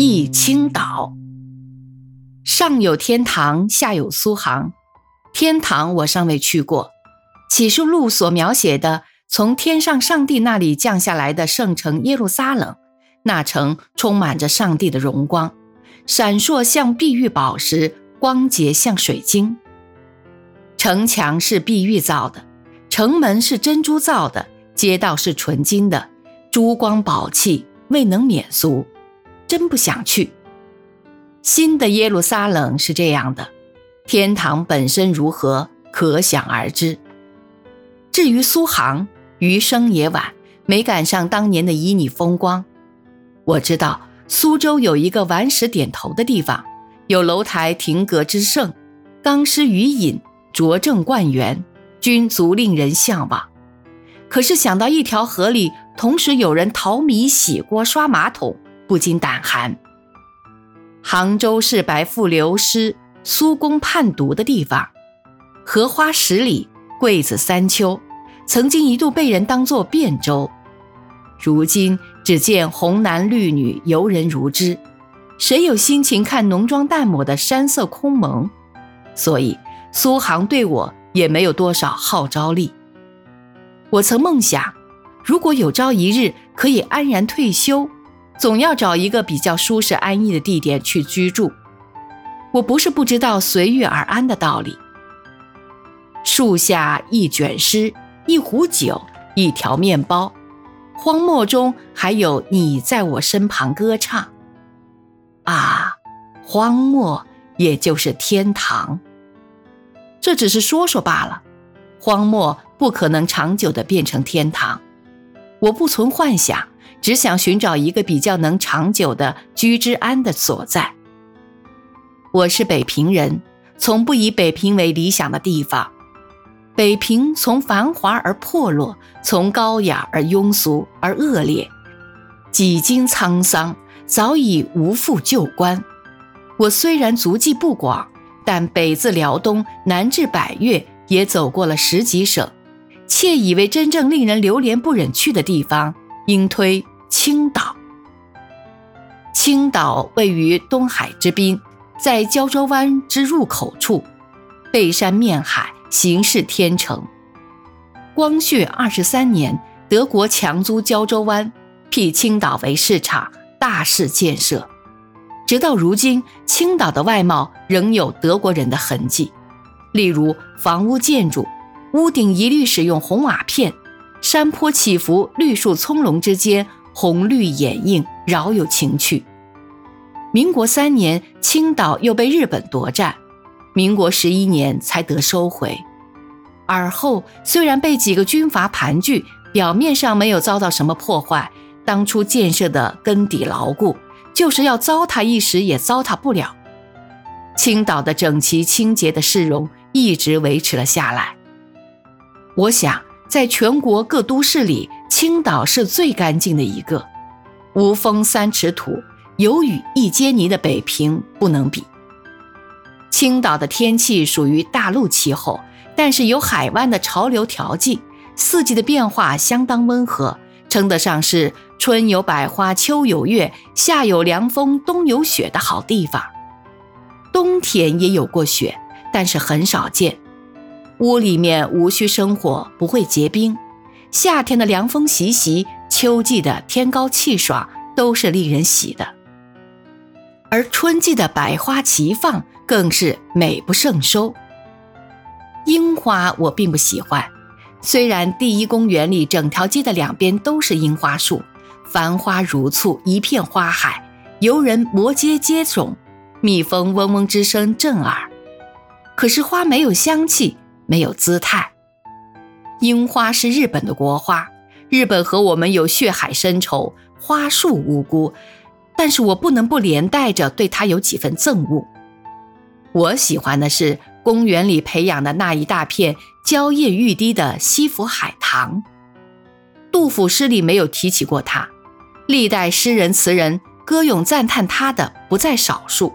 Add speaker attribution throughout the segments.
Speaker 1: 忆青岛。上有天堂，下有苏杭。天堂我尚未去过，启示录所描写的从天上上帝那里降下来的圣城耶路撒冷，那城充满着上帝的荣光，闪烁像碧玉宝石，光洁像水晶。城墙是碧玉造的，城门是珍珠造的，街道是纯金的，珠光宝气，未能免俗。真不想去。新的耶路撒冷是这样的，天堂本身如何，可想而知。至于苏杭，余生也晚，没赶上当年的旖旎风光。我知道苏州有一个顽石点头的地方，有楼台亭阁之盛，钢师余隐，拙政灌园，均足令人向往。可是想到一条河里同时有人淘米、洗锅、刷马桶。不禁胆寒。杭州是白富流失、苏公叛毒的地方，荷花十里，桂子三秋，曾经一度被人当作汴州。如今只见红男绿女游人如织，谁有心情看浓妆淡抹的山色空蒙？所以苏杭对我也没有多少号召力。我曾梦想，如果有朝一日可以安然退休。总要找一个比较舒适安逸的地点去居住。我不是不知道随遇而安的道理。树下一卷诗，一壶酒，一条面包，荒漠中还有你在我身旁歌唱。啊，荒漠也就是天堂。这只是说说罢了，荒漠不可能长久的变成天堂。我不存幻想。只想寻找一个比较能长久的居之安的所在。我是北平人，从不以北平为理想的地方。北平从繁华而破落，从高雅而庸俗而恶劣，几经沧桑，早已无复旧观。我虽然足迹不广，但北自辽东，南至百越，也走过了十几省，窃以为真正令人流连不忍去的地方。应推青岛。青岛位于东海之滨，在胶州湾之入口处，背山面海，形似天成。光绪二十三年，德国强租胶州湾，辟青岛为市场，大肆建设。直到如今，青岛的外貌仍有德国人的痕迹，例如房屋建筑，屋顶一律使用红瓦片。山坡起伏，绿树葱茏之间，红绿掩映，饶有情趣。民国三年，青岛又被日本夺占，民国十一年才得收回。而后虽然被几个军阀盘踞，表面上没有遭到什么破坏，当初建设的根底牢固，就是要糟蹋一时也糟蹋不了。青岛的整齐清洁的市容一直维持了下来。我想。在全国各都市里，青岛是最干净的一个，无风三尺土，有雨一阶泥的北平不能比。青岛的天气属于大陆气候，但是有海湾的潮流调剂，四季的变化相当温和，称得上是春有百花，秋有月，夏有凉风，冬有雪的好地方。冬天也有过雪，但是很少见。屋里面无需生火，不会结冰。夏天的凉风习习，秋季的天高气爽，都是令人喜的。而春季的百花齐放，更是美不胜收。樱花我并不喜欢，虽然第一公园里整条街的两边都是樱花树，繁花如簇，一片花海，游人摩街接踵，蜜蜂嗡嗡之声震耳。可是花没有香气。没有姿态。樱花是日本的国花，日本和我们有血海深仇，花树无辜，但是我不能不连带着对它有几分憎恶。我喜欢的是公园里培养的那一大片娇艳欲滴的西府海棠。杜甫诗里没有提起过它，历代诗人词人歌咏赞叹它的不在少数。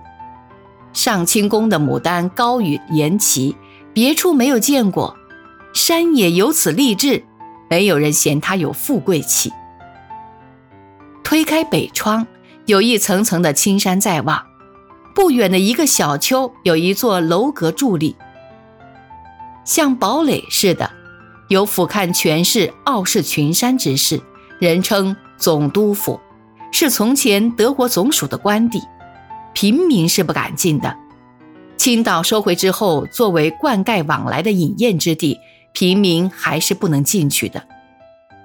Speaker 1: 上清宫的牡丹高于颜齐。别处没有见过，山也由此立志，没有人嫌它有富贵气。推开北窗，有一层层的青山在望。不远的一个小丘，有一座楼阁伫立，像堡垒似的，有俯瞰全市、傲视群山之势，人称总督府，是从前德国总署的官邸，平民是不敢进的。青岛收回之后，作为灌溉往来的饮宴之地，平民还是不能进去的。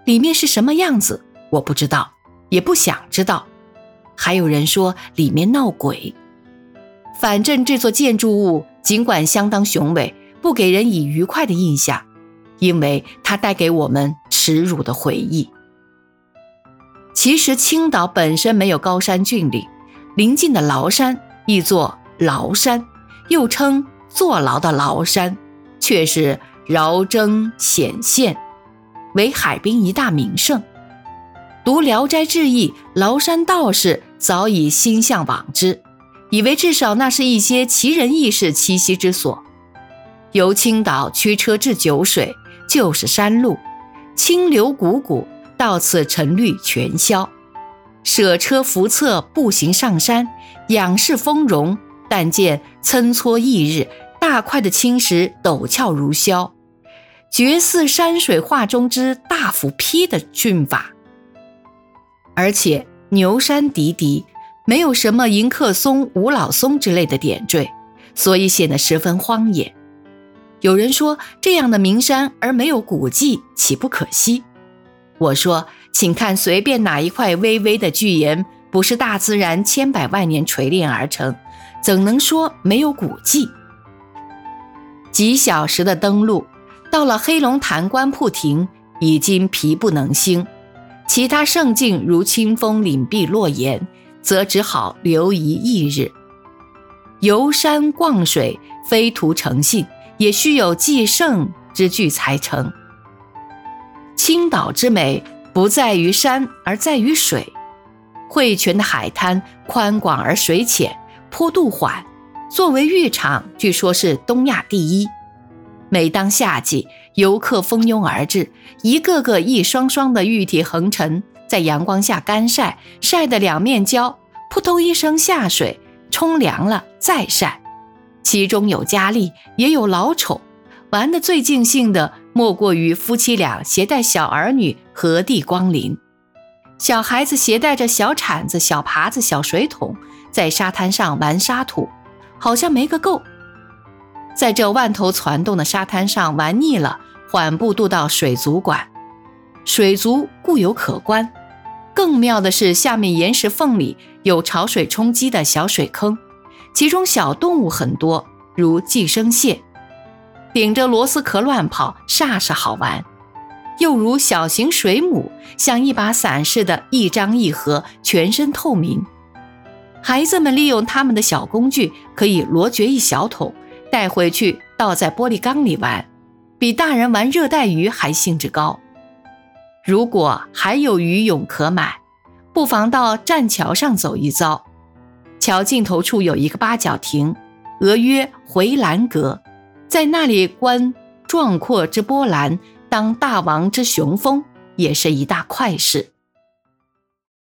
Speaker 1: 里面是什么样子，我不知道，也不想知道。还有人说里面闹鬼。反正这座建筑物尽管相当雄伟，不给人以愉快的印象，因为它带给我们耻辱的回忆。其实青岛本身没有高山峻岭，临近的崂山，一座崂山，又称坐牢的崂山，却是饶征显现，为海滨一大名胜。读《聊斋志异》，崂山道士早已心向往之。以为至少那是一些奇人异士栖息之所。由青岛驱车至九水，就是山路，清流汩汩，到此尘虑全消。舍车扶策步行上山，仰视峰容，但见参差异日，大块的青石陡峭如霄，绝似山水画中之大斧劈的峻法。而且牛山逖逖。没有什么迎客松、五老松之类的点缀，所以显得十分荒野。有人说这样的名山而没有古迹，岂不可惜？我说，请看随便哪一块巍巍的巨岩，不是大自然千百万年锤炼而成，怎能说没有古迹？几小时的登陆，到了黑龙潭关瀑亭，已经疲不能兴，其他胜境如清风岭壁落岩。则只好留一翌日。游山逛水，非图诚信，也须有既胜之具才成。青岛之美，不在于山，而在于水。汇泉的海滩宽广而水浅，坡度缓，作为浴场，据说是东亚第一。每当夏季，游客蜂拥而至，一个个一双双的玉体横陈。在阳光下干晒，晒得两面焦，扑通一声下水，冲凉了再晒。其中有佳丽，也有老丑，玩得最尽兴的莫过于夫妻俩携带小儿女合地光临。小孩子携带着小铲子、小耙子、小水桶，在沙滩上玩沙土，好像没个够。在这万头攒动的沙滩上玩腻了，缓步渡到水族馆。水族固有可观。更妙的是，下面岩石缝里有潮水冲击的小水坑，其中小动物很多，如寄生蟹，顶着螺丝壳乱跑，煞是好玩；又如小型水母，像一把伞似的，一张一合，全身透明。孩子们利用他们的小工具，可以罗掘一小桶，带回去倒在玻璃缸里玩，比大人玩热带鱼还兴致高。如果还有鱼泳可买，不妨到栈桥上走一遭。桥尽头处有一个八角亭，俄曰回兰阁，在那里观壮阔之波澜，当大王之雄风，也是一大快事。